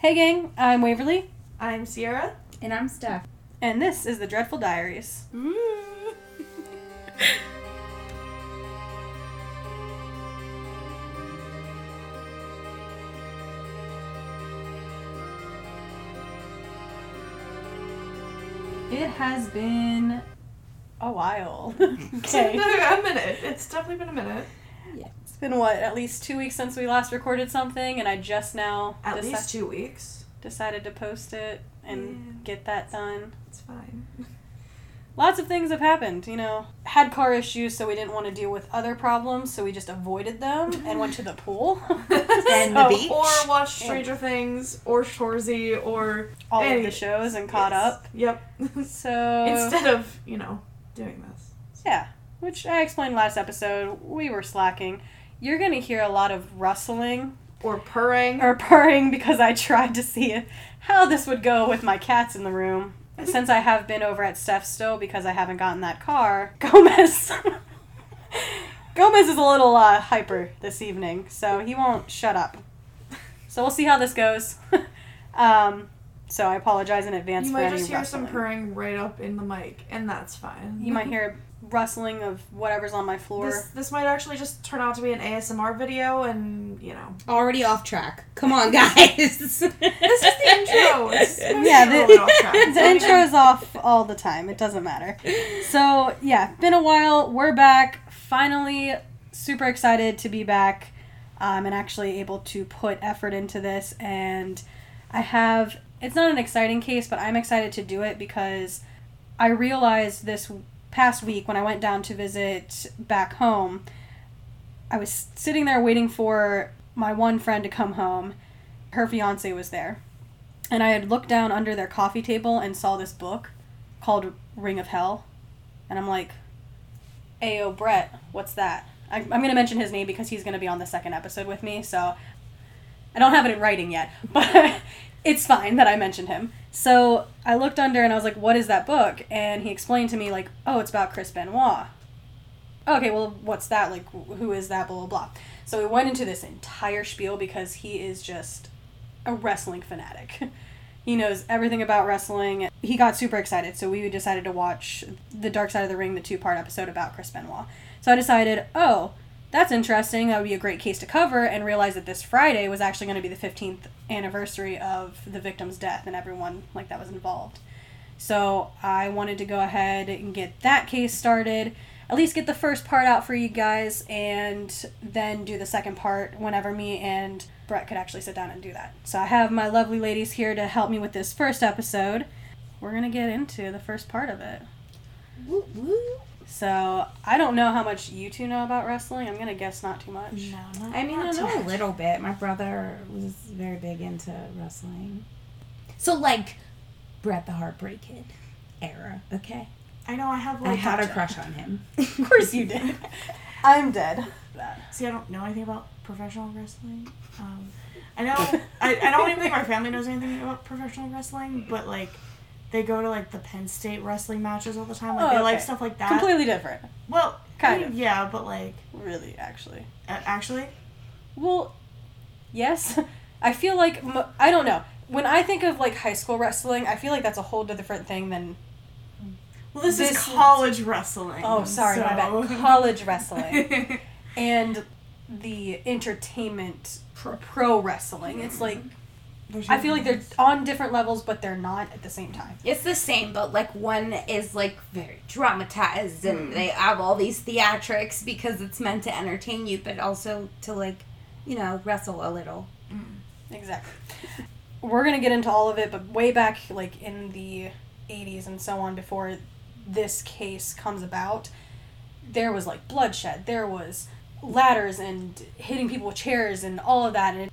Hey, gang, I'm Waverly, I'm Sierra. And I'm Steph. and this is the Dreadful Diaries. It has been a while. It's okay. been a minute. It's definitely been a minute. It's been what, at least two weeks since we last recorded something, and I just now At deci- least two weeks. decided to post it and Yeah. get that done. It's fine. Lots of things have happened, you know. Had car issues, so we didn't want to deal with other problems, so we just avoided them and went to the pool. And So, the oh. beach. Or watched Stranger Things, or Shoresy, or All of the shows and caught Yes. up. Yep. So Instead of you know doing this. yeah, which I explained last episode, we were slacking. You're gonna hear a lot of rustling Or purring. or purring because I tried to see how this would go with my cats in the room. Since I have been over at Steph's still because I haven't gotten that car, Gomez. Gomez is a little uh, hyper this evening, so he won't shut up. So we'll see how this goes. um, so I apologize in advance you for might just hear some purring right up in the mic, and that's fine. You might hear rustling of whatever's on my floor. This this might actually just turn out to be an ASMR video, and you know Already off track. Come on, guys. this is the intro. It's Yeah, yeah, the- the, off track. the intro's off all the time. It doesn't matter. So yeah, been a while. We're back. Finally, super excited to be back, um, and actually able to put effort into this. And I have. It's not an exciting case, but I'm excited to do it because I realized this past week when I went down to visit back home. I was sitting there waiting for my one friend to come home. Her fiance was there and I had looked down under their coffee table and saw this book called Ring of Hell, and I'm like, "Ayo, Brett, what's that?" I, I'm gonna mention his name because he's gonna be on the second episode with me, so I don't have it in writing yet, but it's fine that I mentioned him. So I looked under and I was like, "What is that book?" And he explained to me like, "Oh, it's about Chris Benoit." Okay, well, what's that? Like, who is that? Blah blah blah. So we went into this entire spiel because he is just a wrestling fanatic. he knows everything about wrestling. He got super excited, so we decided to watch The Dark Side of the Ring, the two part episode about Chris Benoit. So I decided, oh, that's interesting. That would be a great case to cover, and realized that this Friday was actually going to be the 15th anniversary of the victim's death and everyone like that was involved. So I wanted to go ahead and get that case started. At least get the first part out for you guys, and then do the second part whenever me and Brett could actually sit down and do that. So I have my lovely ladies here to help me with this first episode. We're gonna get into the first part of it. Woo, woo. So I don't know how much you two know about wrestling. I'm gonna guess not too much. No, not, I mean, I not too know a little bit. My brother was very big into wrestling. So, like, Bret the Heartbreak Kid era, okay? I know I have. I Like, had a crush on him. Of course you did. I'm dead. See, I don't know anything about professional wrestling. Um, I know I, I don't even think my family knows anything about professional wrestling, but like they go to like the Penn State wrestling matches all the time. Like Oh, they like stuff like that. Completely different. Well, Kind I mean, of. Yeah, but like Really, actually. uh, actually, Well, yes. I feel like I don't know. When I think of like high school wrestling, I feel like that's a whole different thing than. well, this, This- is college wrestling. Oh, sorry, my bad. College wrestling and the entertainment pro, pro wrestling. It's like I feel like they're on different levels, but they're not at the same time. It's the same, but like one is like very dramatized and they have all these theatrics because it's meant to entertain you, but also to like, you know, wrestle a little. Mm. Exactly. We're gonna get into all of it, but way back, like in the '80s and so on, before this case comes about, there was like bloodshed. There was ladders and hitting people with chairs and all of that, and it,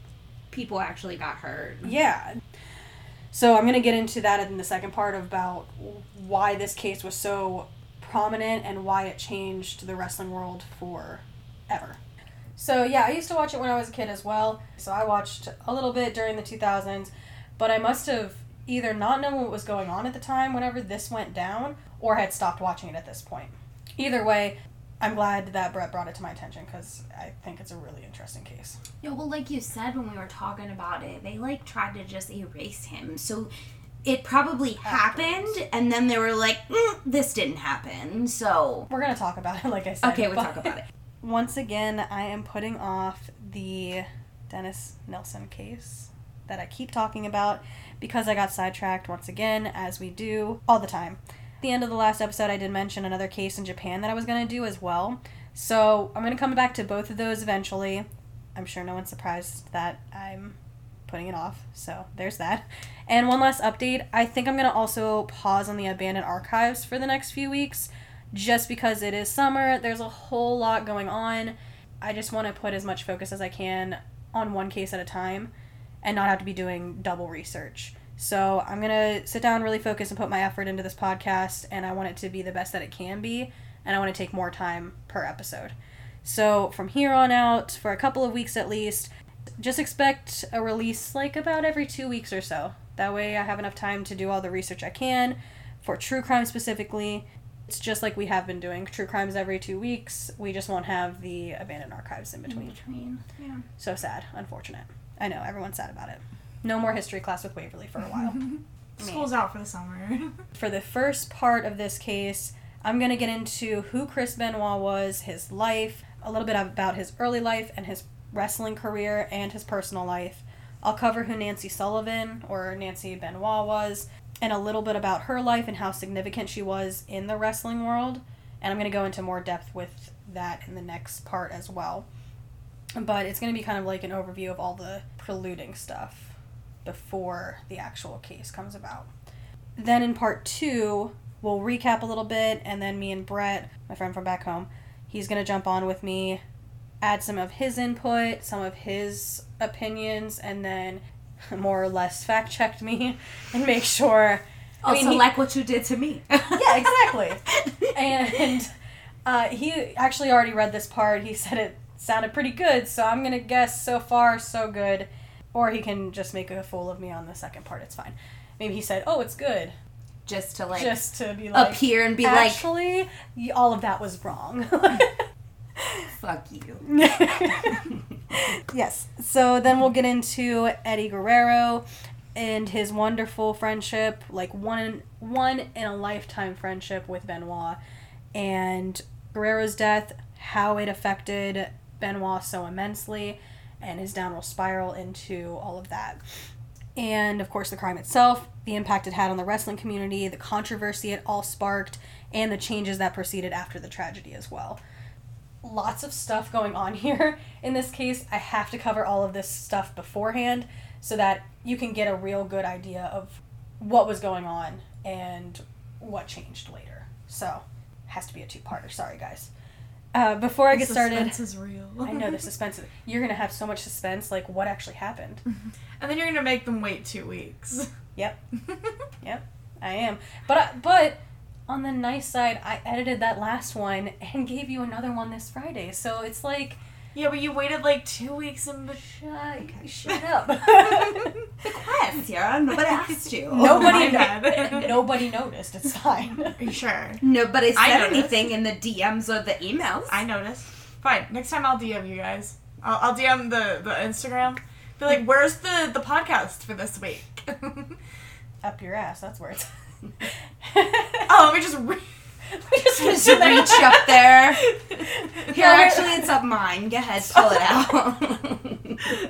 People actually got hurt. yeah. So I'm gonna get into that in the second part about why this case was so prominent and why it changed the wrestling world forever. So yeah, I used to watch it when I was a kid as well. So I watched a little bit during the 2000s, but I must have either not known what was going on at the time whenever this went down or had stopped watching it at this point. Either way, I'm glad that Brett brought it to my attention because I think it's a really interesting case. Yeah, well, like you said when we were talking about it, they like tried to just erase him. So it probably happened, and then they were like, mm, "This didn't happen." So We're gonna talk about it, like I said. okay, we'll talk about it. Once again, I am putting off the Dennis Nilsen case that I keep talking about because I got sidetracked once again, as we do all the time. The end of the last episode, I did mention another case in Japan that I was going to do as well. So I'm going to come back to both of those eventually. I'm sure no one's surprised that I'm putting it off. So there's that. And one last update I think I'm going to also pause on the abandoned archives for the next few weeks just because it is summer. There's a whole lot going on. I just want to put as much focus as I can on one case at a time and not have to be doing double research. So I'm going to sit down, really focus, and put my effort into this podcast, and I want it to be the best that it can be, and I want to take more time per episode. So from here on out, for a couple of weeks at least, just expect a release like about every two weeks or so. That way I have enough time to do all the research I can for true crime specifically. It's just like we have been doing true crimes every two weeks. We just won't have the abandoned archives in between. Between, yeah. So sad, unfortunate. I know, everyone's sad about it. No more history class with Waverly for a while. School's out for the summer. for the first part of this case, I'm going to get into who Chris Benoit was, his life, a little bit about his early life and his wrestling career and his personal life. I'll cover who Nancy Sullivan or Nancy Benoit was, and a little bit about her life and how significant she was in the wrestling world. And I'm going to go into more depth with that in the next part as well. But it's going to be kind of like an overview of all the preluding stuff before the actual case comes about. Then in part two, we'll recap a little bit, and then me and Brett, my friend from back home, he's going to jump on with me, add some of his input, some of his opinions, and then more or less fact checked me and make sure. I Also, mean, he- like what you did to me. yeah, exactly. and uh, he actually already read this part. He said it sounded pretty good, so I'm gonna guess so far so good. Or he can just make a fool of me on the second part. It's fine. Maybe he said, "Oh, it's good," just to like just to be like, appear and be like, actually, all of that was wrong. "Fuck you." yes. So then we'll get into Eddie Guerrero and his wonderful friendship, like one one in a lifetime friendship with Benoit, and Guerrero's death, how it affected Benoit so immensely, and his downward spiral into all of that. And of course, the crime itself, the impact it had on the wrestling community, the controversy it all sparked, and the changes that proceeded after the tragedy as well lots of stuff going on here in this case. I have to cover all of this stuff beforehand so that you can get a real good idea of what was going on and what changed later. So, has to be a two-parter. Sorry, guys. Uh, before I get started, Suspense is real. I know the suspense. You're gonna have so much suspense, like what actually happened. And then you're gonna make them wait two weeks. Yep. yep, I am. But I, but on the nice side, I edited that last one and gave you another one this Friday. So it's like yeah, but you waited like two weeks in between. shut, shut up. The quest, yeah. Nobody asked you. Nobody, oh my bad. nobody noticed. It's fine. Are you sure? Nobody I said noticed. anything in the DMs or the emails. I noticed. Fine. Next time I'll DM you guys. I'll, I'll DM the, the Instagram. Be like, where's the, the podcast for this week? Up your ass. That's where it's. oh, let me just. Re- we just gonna Just sit there. reach up there. Here, Yeah, actually, it's up mine. Go ahead, pull it out.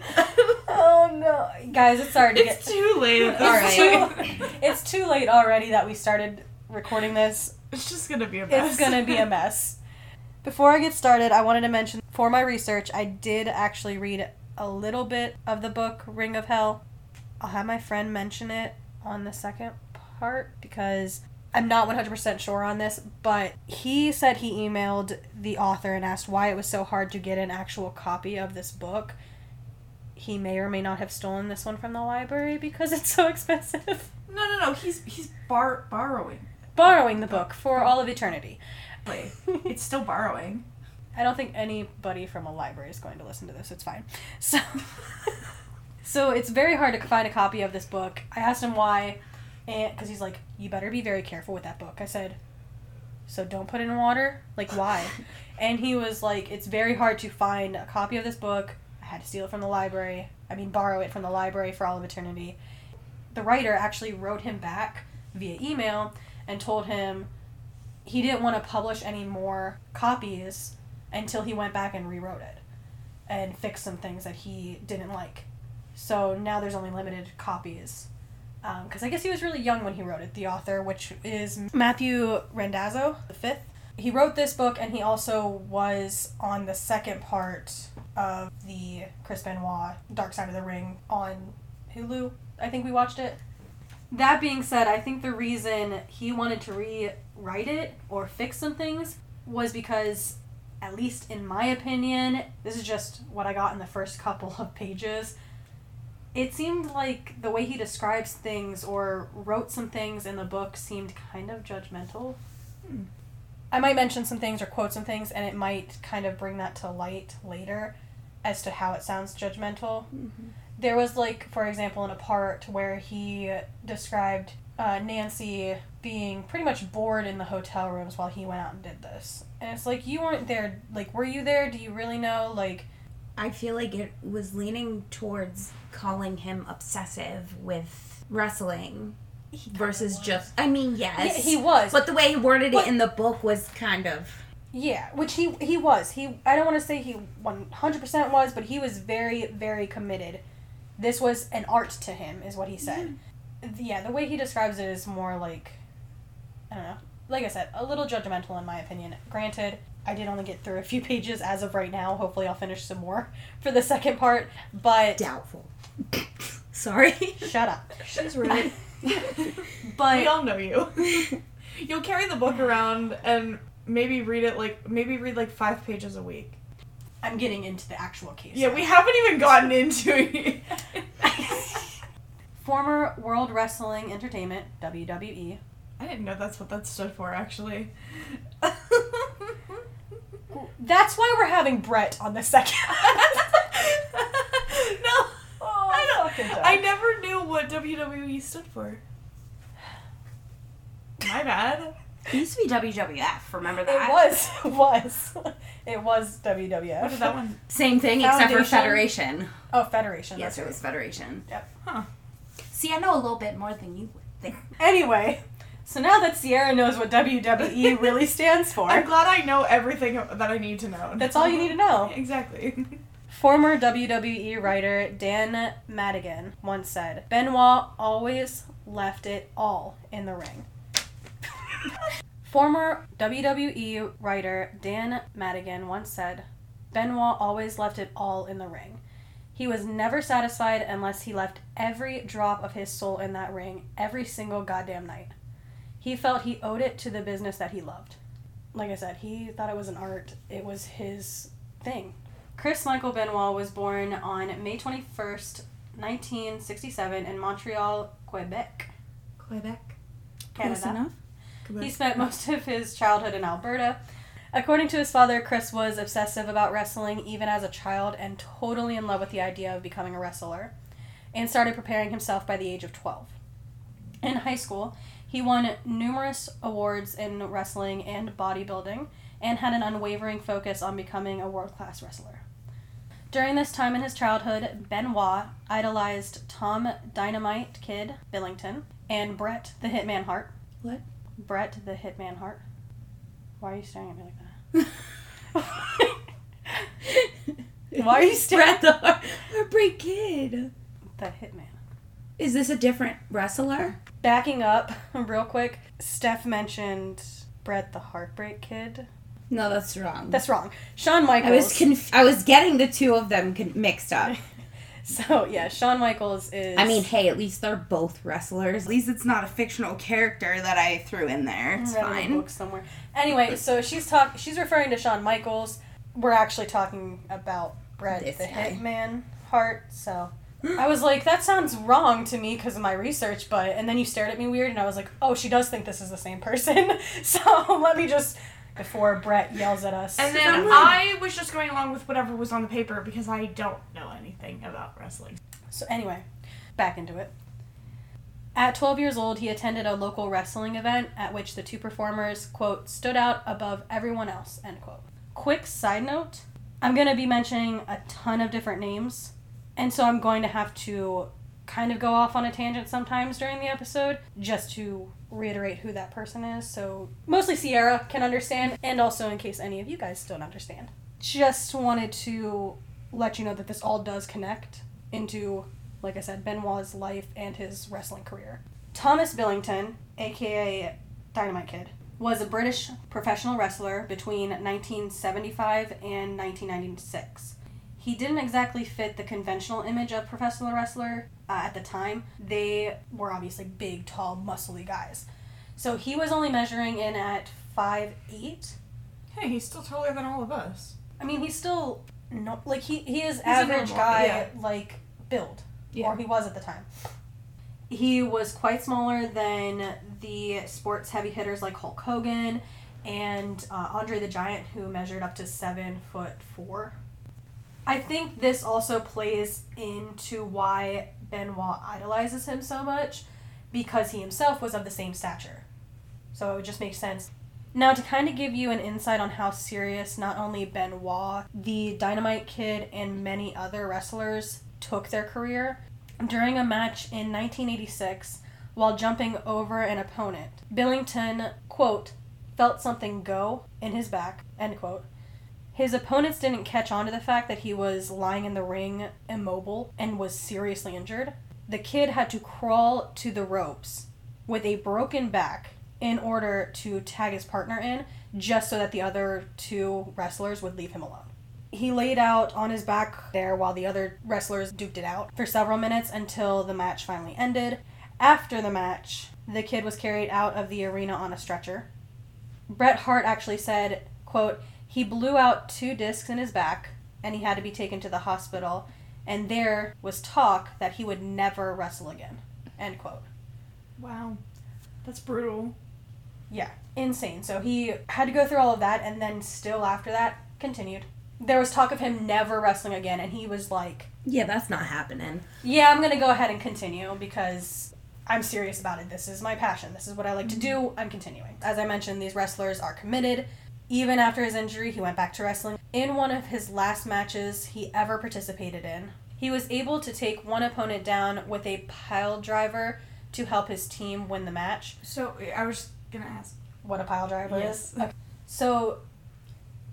Oh no, guys! It's starting to it's get. too late at All right. Too, it's too late already that we started recording this. It's just gonna be a mess. It's gonna be a mess. Before I get started, I wanted to mention for my research, I did actually read a little bit of the book Ring of Hell. I'll have my friend mention it on the second part because I'm not 100% sure on this, but he said he emailed the author and asked why it was so hard to get an actual copy of this book. He may or may not have stolen this one from the library because it's so expensive. No, no, no. He's he's bar borrowing. Borrowing the book for oh. all of eternity. It's still borrowing. I don't think anybody from a library is going to listen to this. It's fine. So, so it's very hard to find a copy of this book. I asked him why, and because he's like, "You better be very careful with that book." I said, so don't put it in water. Like, why? and he was like, it's very hard to find a copy of this book. I had to steal it from the library. I mean, borrow it from the library for all of eternity. The writer actually wrote him back via email and told him he didn't want to publish any more copies until he went back and rewrote it and fixed some things that he didn't like. So now there's only limited copies. Um, because I guess he was really young when he wrote it, the author, which is Matthew Randazzo, the fifth. He wrote this book and he also was on the second part of the Chris Benoit Dark Side of the Ring on Hulu. I think we watched it. That being said, I think the reason he wanted to rewrite it or fix some things was because, at least in my opinion, this is just what I got in the first couple of pages. It seemed like the way he describes things or wrote some things in the book seemed kind of judgmental. Hmm. I might mention some things or quote some things, and it might kind of bring that to light later as to how it sounds judgmental. There was like for example in a part where he described uh, nancy being pretty much bored in the hotel rooms while he went out and did this. And it's like you weren't there. Like were you there? Do you really know? Like I feel like it was leaning towards calling him obsessive with wrestling versus just. I mean, yes. yeah, he was But the way he worded But- it in the book was kind of. yeah which he he was he i don't want to say he 100% was but he was very very committed this was an art to him is what he said yeah the way he describes it is more like i don't know like i said a little judgmental in my opinion granted i did only get through a few pages as of right now hopefully i'll finish some more for the second part but Doubtful. Sorry. shut up She's rude. but we all know you. You'll carry the book around and maybe read it like maybe read like five pages a week. i'm getting into the actual case Yeah, now. we haven't even gotten into it. former world wrestling entertainment wwe I didn't know that's what that stood for actually. That's why we're having brett on the second no, Oh, I don't. fucking. I never knew what WWE stood for. My bad. It used to be WWF. Remember that? It was, it was, it was WWF. What did that one? Same thing, except for Foundation. Federation. Oh, Federation. Yes, that's it was Federation. Yep. Huh. See, I know a little bit more than you would think. Anyway, so now that Sierra knows what WWE really stands for, I'm glad I know everything that I need to know. that's all you need to know. Exactly. Former WWE writer Dan Madigan once said, Benoit always left it all in the ring. Former WWE writer Dan Madigan once said, Benoit always left it all in the ring. He was never satisfied unless he left every drop of his soul in that ring every single goddamn night. He felt he owed it to the business that he loved. Like I said, he thought it was an art, it was his thing. Chris Michael Benoit was born on May 21st, 1967, in Montreal, Quebec, Quebec. Close Canada. enough. He spent most of his childhood in Alberta. According to his father, Chris was obsessive about wrestling even as a child and totally in love with the idea of becoming a wrestler, and started preparing himself by the age of 12. In high school, he won numerous awards in wrestling and bodybuilding and had an unwavering focus on becoming a world class wrestler. During this time in his childhood, Benoit idolized Tom Dynamite Kid Billington and Bret the Hitman Hart. What? Bret the Hitman Hart. Why are you staring at me like that? Why are you staring Bret the Heart- Kid. the Hitman? Is this a different wrestler? Backing up real quick, Steph mentioned Bret the Heartbreak Kid. No, that's wrong. That's wrong. Shawn Michaels. I was conf- I was getting the two of them con- mixed up. so yeah, Shawn Michaels is. I mean, hey, at least they're both wrestlers. At least it's not a fictional character that I threw in there. It's read in a fine. book somewhere. Anyway, so she's talk. She's referring to Shawn Michaels. We're actually talking about Bret This the guy. Hitman Hart. So I was like, that sounds wrong to me because of my research. But and then you stared at me weird, and I was like, oh, she does think this is the same person. so let me just before Brett yells at us. And then Someone- I was just going along with whatever was on the paper because I don't know anything about wrestling. So anyway, back into it. At 12 years old, he attended a local wrestling event at which the two performers, quote, stood out above everyone else, end quote. Quick side note I'm going to be mentioning a ton of different names, and so I'm going to have to kind of go off on a tangent sometimes during the episode just to reiterate who that person is so mostly Sierra can understand, and also in case any of you guys don't understand. Just wanted to let you know that this all does connect into like I said, Benoit's life and his wrestling career. Thomas Billington, aka Dynamite Kid, was a British professional wrestler between 1975 and 1996. He didn't exactly fit the conventional image of professional wrestler uh, at the time. They were obviously big, tall, muscly guys. So he was only measuring in at five eight. Hey, he's still taller than all of us. I mean, he's still no like he he is a average guy yeah. like build Yeah. or he was at the time. He was quite smaller than the sports heavy hitters like Hulk Hogan and uh, Andre the Giant, who measured up to seven foot four. I think this also plays into why Benoit idolizes him so much because he himself was of the same stature. So it would just make sense. Now, to kind of give you an insight on how serious not only Benoit, the Dynamite Kid, and many other wrestlers took their career, during a match in 1986, while jumping over an opponent, Billington, quote, felt something go in his back, end quote. His opponents didn't catch on to the fact that he was lying in the ring immobile and was seriously injured. The kid had to crawl to the ropes with a broken back in order to tag his partner in, just so that the other two wrestlers would leave him alone. He laid out on his back there while the other wrestlers duked it out for several minutes until the match finally ended. After the match, the kid was carried out of the arena on a stretcher. Bret Hart actually said, quote, he blew out two discs in his back and he had to be taken to the hospital and there was talk that he would never wrestle again. End quote. Wow. That's brutal. Yeah, insane. So he had to go through all of that and then still after that continued. There was talk of him never wrestling again and he was like, Yeah, that's not happening. "Yeah, I'm going to go ahead and continue because I'm serious about it. This is my passion. This is what I like to mm-hmm. do. I'm continuing." As I mentioned, these wrestlers are committed. Even after his injury, he went back to wrestling. In one of his last matches he ever participated in, he was able to take one opponent down with a pile driver to help his team win the match. So I was gonna ask. What a pile driver Yes. is? Okay. So,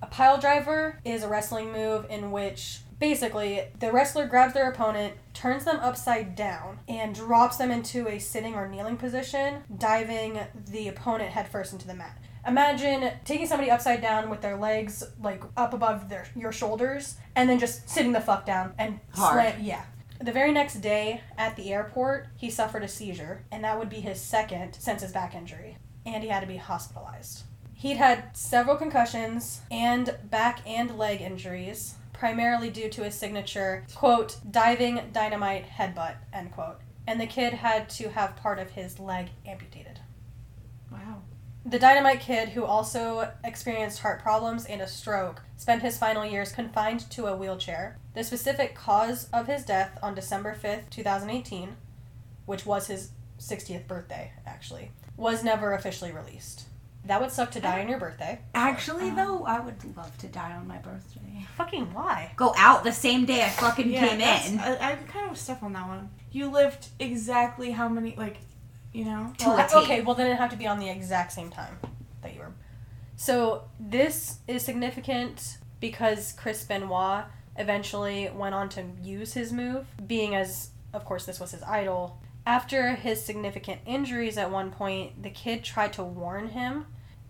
a pile driver is a wrestling move in which basically the wrestler grabs their opponent, turns them upside down, and drops them into a sitting or kneeling position, diving the opponent headfirst into the mat. Imagine taking somebody upside down with their legs like up above their your shoulders, and then just sitting the fuck down and Hard. slam. Yeah. The very next day at the airport, he suffered a seizure, and that would be his second since his back injury, and he had to be hospitalized. He'd had several concussions and back and leg injuries, primarily due to his signature, quote, diving dynamite headbutt, end quote. And the kid had to have part of his leg amputated. Wow. The Dynamite Kid, who also experienced heart problems and a stroke, spent his final years confined to a wheelchair. The specific cause of his death on December 5th, 2018, which was his 60th birthday, actually, was never officially released. That would suck to die on your birthday. Actually, Um, though, I would love to die on my birthday. Fucking why? Go out the same day I fucking came in. I, I'm kind of stuck on that one. You lived exactly how many, like, you know? To Well, a I- T. okay, well then it'd have to be on the exact same time that you were. So this is significant because Chris Benoit eventually went on to use his move, being as, of course, this was his idol. After his significant injuries at one point, the kid tried to warn him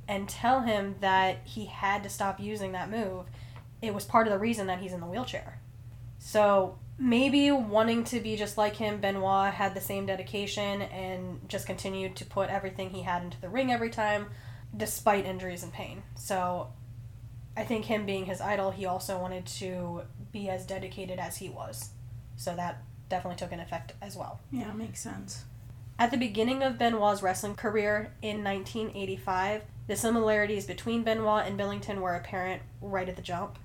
and tell him that he had to stop using that move. It was part of the reason that he's in the wheelchair. So maybe wanting to be just like him, Benoit had the same dedication and just continued to put everything he had into the ring every time, despite injuries and pain. So I think him being his idol, he also wanted to be as dedicated as he was. So that definitely took an effect as well. Yeah, makes sense. At the beginning of Benoit's wrestling career in 1985, the similarities between Benoit and Billington were apparent right at the jump.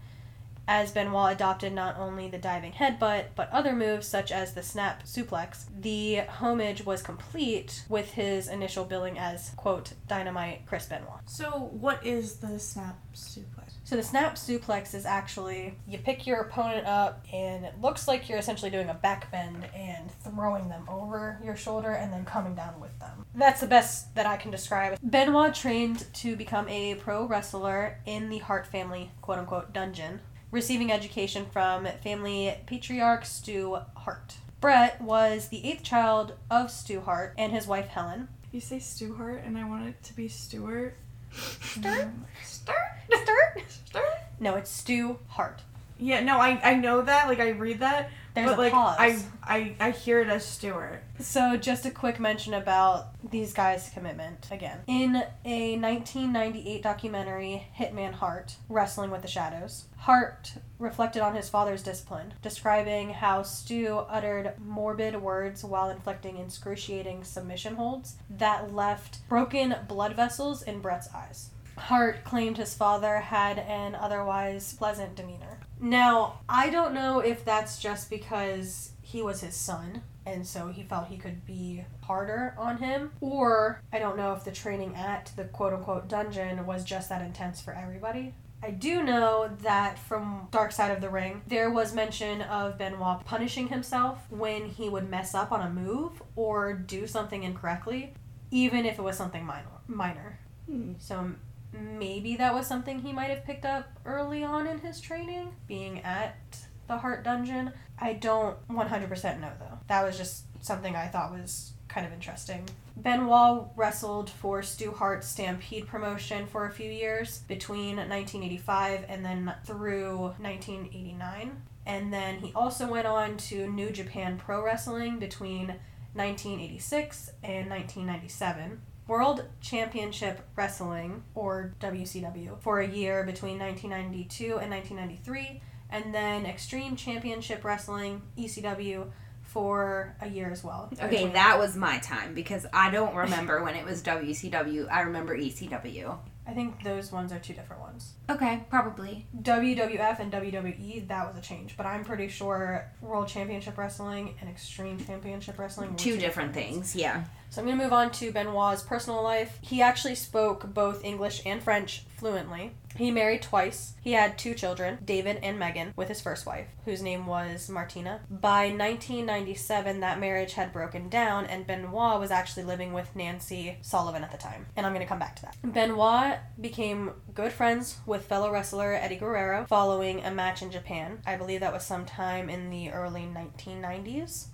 As Benoit adopted not only the diving headbutt, but other moves such as the snap suplex. The homage was complete with his initial billing as, quote, Dynamite Chris Benoit. So, what is the snap suplex? So the snap suplex is actually you pick your opponent up and it looks like you're essentially doing a back bend and throwing them over your shoulder and then coming down with them. That's the best that I can describe. Benoit trained to become a pro wrestler in the Hart family quote unquote dungeon, receiving education from family patriarch Stu Hart. Bret was the eighth child of Stu Hart and his wife Helen. You say Stu Hart, and I want it to be Stuart. Sturt? Sturt? Sturt? Sturt? No, it's Stu Hart. Yeah, no, I, I know that. Like, I read that. There's but, a like, pause. I, I, I hear it as Stuart. So, just a quick mention about these guys' commitment again. In a 1998 documentary, Hitman Hart, Wrestling with the Shadows, Hart reflected on his father's discipline, describing how Stu uttered morbid words while inflicting excruciating submission holds that left broken blood vessels in Bret's eyes. Hart claimed his father had an otherwise pleasant demeanor. Now, I don't know if that's just because he was his son and so he felt he could be harder on him, or I don't know if the training at the quote unquote dungeon was just that intense for everybody. I do know that from Dark Side of the Ring, there was mention of Benoit punishing himself when he would mess up on a move or do something incorrectly, even if it was something minor. minor. Hmm. So maybe that was something he might have picked up early on in his training, being at the Hart Dungeon. I don't 100% know though. That was just something I thought was kind of interesting. Benoit wrestled for Stu Hart's Stampede promotion for a few years between 1985 and then through 1989. And then he also went on to New Japan Pro Wrestling between 1986 and 1997. World Championship Wrestling, or WCW, for a year between 1992 and 1993, and then Extreme Championship Wrestling, ECW, for a year as well. Okay, Between- that was my time because I don't remember when it was WCW. I remember ECW. I think those ones are two different ones. Okay, probably. WWF and WWE, that was a change, but I'm pretty sure World Championship Wrestling and Extreme Championship Wrestling were Two different ones. things, yeah. So I'm going to move on to Benoit's personal life. He actually spoke both English and French fluently. He married twice. He had two children, David and Megan, with his first wife, whose name was Martina. By 1997, that marriage had broken down, and Benoit was actually living with Nancy Sullivan at the time. And I'm going to come back to that. Benoit became good friends with fellow wrestler Eddie Guerrero following a match in Japan. I believe that was sometime in the early 1990s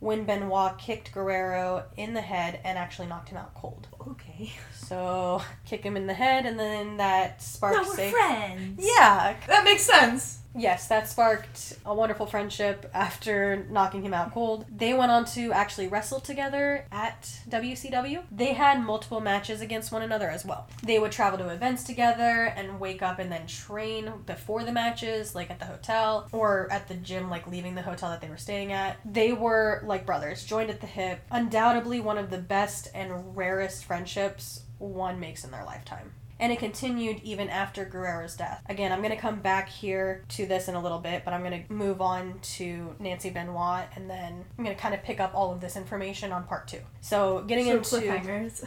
when Benoit kicked Guerrero in the head and actually knocked him out cold. Okay. So kick him in the head, and then that sparked. a- friends. yeah, That makes sense. Yes, that sparked a wonderful friendship after knocking him out cold. They went on to actually wrestle together at WCW. They had multiple matches against one another as well. They would travel to events together and wake up and then train before the matches, like at the hotel or at the gym, like leaving the hotel that they were staying at. They were like brothers, joined at the hip. Undoubtedly one of the best and rarest friendships one makes in their lifetime and it continued even after Guerrero's death. Again, I'm going to come back here to this in a little bit, but I'm going to move on to Nancy Benoit, and then I'm going to kind of pick up all of this information on part two. So, getting So into cliffhangers.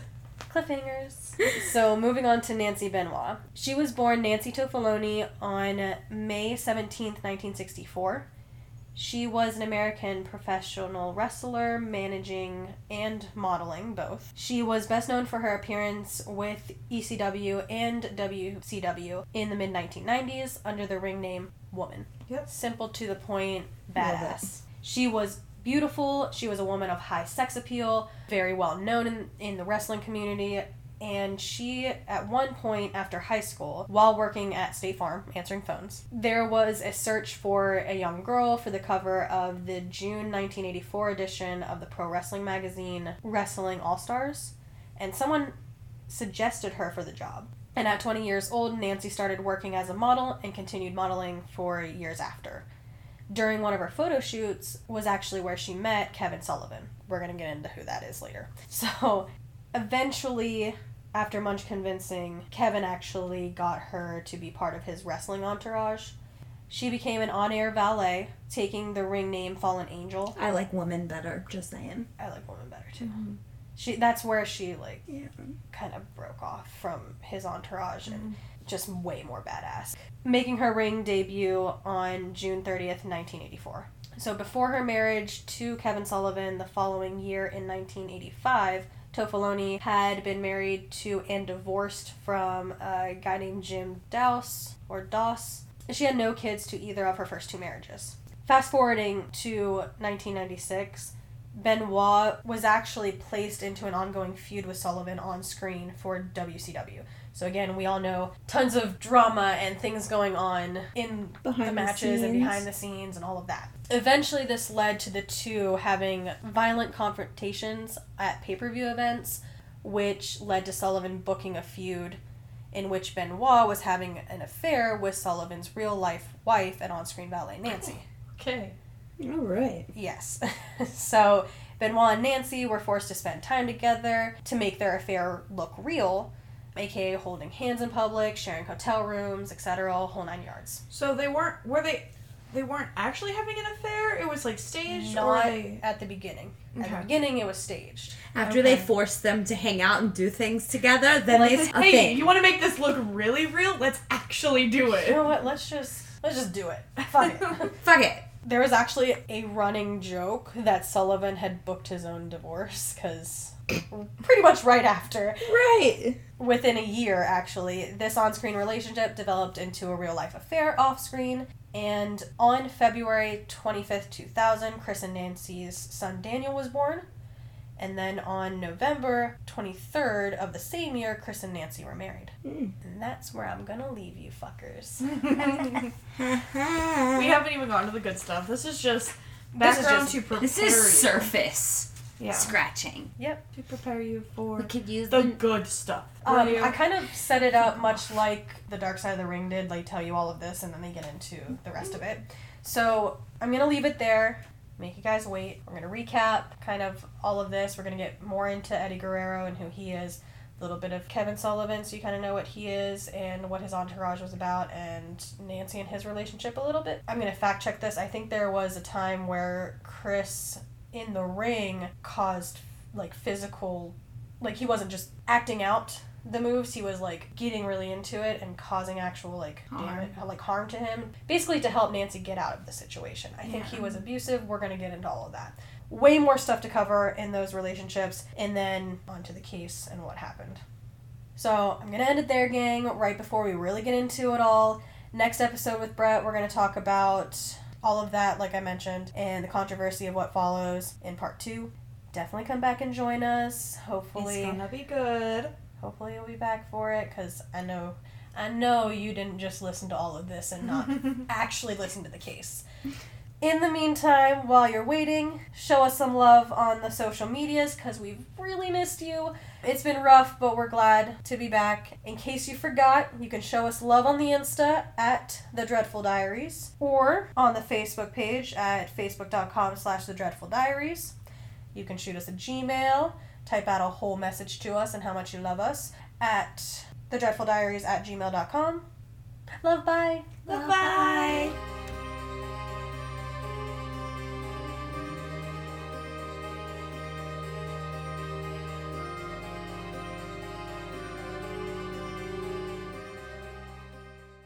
cliffhangers. so, moving on to Nancy Benoit. She was born Nancy Toffoloni on May 17th, 1964. She was an American professional wrestler, managing and modeling both. She was best known for her appearance with ECW and WCW in the mid 1990s under the ring name Woman. Yep. Simple to the point, badass. She was beautiful. She was a woman of high sex appeal, very well known in, in the wrestling community. And she, at one point after high school, while working at State Farm answering phones, there was a search for a young girl for the cover of the June 1984 edition of the pro wrestling magazine Wrestling All Stars. And someone suggested her for the job. And at 20 years old, Nancy started working as a model and continued modeling for years after during one of her photo shoots was actually where she met Kevin Sullivan. We're going to get into who that is later. So, eventually, after much convincing, Kevin actually got her to be part of his wrestling entourage. She became an on air valet, taking the ring name Fallen Angel. I like women better, just saying. I like women better too. Mm-hmm. She that's where she like Yeah. kind of broke off from his entourage and mm-hmm. just way more badass. Making her ring debut on June 30th, 1984. So before her marriage to Kevin Sullivan the following year in 1985, Toffoloni had been married to and divorced from a guy named Jim Dowse or Doss. She had no kids to either of her first two marriages. Fast forwarding to 1996, Benoit was actually placed into an ongoing feud with Sullivan on screen for WCW. So again, we all know tons of drama and things going on in Behind the the matches and behind the scenes and all of that. Eventually, this led to the two having violent confrontations at pay per view events, which led to Sullivan booking a feud in which Benoit was having an affair with Sullivan's real life wife and on screen valet Nancy. Okay. All right. Yes. so Benoit and Nancy were forced to spend time together to make their affair look real, aka holding hands in public, sharing hotel rooms, etc., whole nine yards. So they weren't. Were they? They weren't actually having an affair. It was like staged, or they. at the beginning. Okay. At the beginning, it was staged. After they forced them to hang out and do things together, then Like it's the- hey, thing. you want to make this look really real? Let's actually do it. You know what? Let's just let's just do it. Fuck it. Fuck it. There was actually a running joke that Sullivan had booked his own divorce because pretty much right after Right. within a year actually this on-screen relationship developed into a real life affair off-screen and on february 25th 2000 chris and nancy's son daniel was born and then on november 23rd of the same year chris and nancy were married Mm. and that's where i'm gonna leave you fuckers we haven't even gotten to the good stuff. This is just This is background just- to prepare This is you. surface Yeah. scratching. Yep. To prepare you for We could use the the. good stuff. um, i kind of set it up much like the dark side of the ring did they tell you all of this and then they get into the rest of it so i'm gonna leave it there make you guys wait we're gonna recap kind of all of this we're gonna get more into eddie guerrero and who he is a little bit of kevin sullivan so you kind of know what he is and what his entourage was about and nancy and his relationship a little bit i'm gonna fact check this i think there was a time where chris in the ring caused like physical like he wasn't just acting out the moves he was like getting really into it and causing actual like Harm. damage uh, like harm to him basically to help nancy get out of the situation. I think he was abusive. We're going to get into all of that. Way more stuff to cover in those relationships and then onto the case and what happened. So i'm going to end it there gang right before we really get into it all. Next episode with brett we're going to talk about all of that like i mentioned and the controversy of what follows in part two. Definitely come back and join us. Hopefully it's gonna be good. hopefully you'll be back for it because i know i know you didn't just listen to all of this and not actually listen to the case in the meantime while you're waiting show us some love on the social medias because we've really missed you. It's been rough but we're glad to be back. In case you forgot you can show us love on the insta at the dreadful diaries or on the facebook page at facebook.com slash the dreadful diaries. You can shoot us a gmail type out a whole message to us and how much you love us at the dreadful diaries at gmail.com love bye. Bye bye.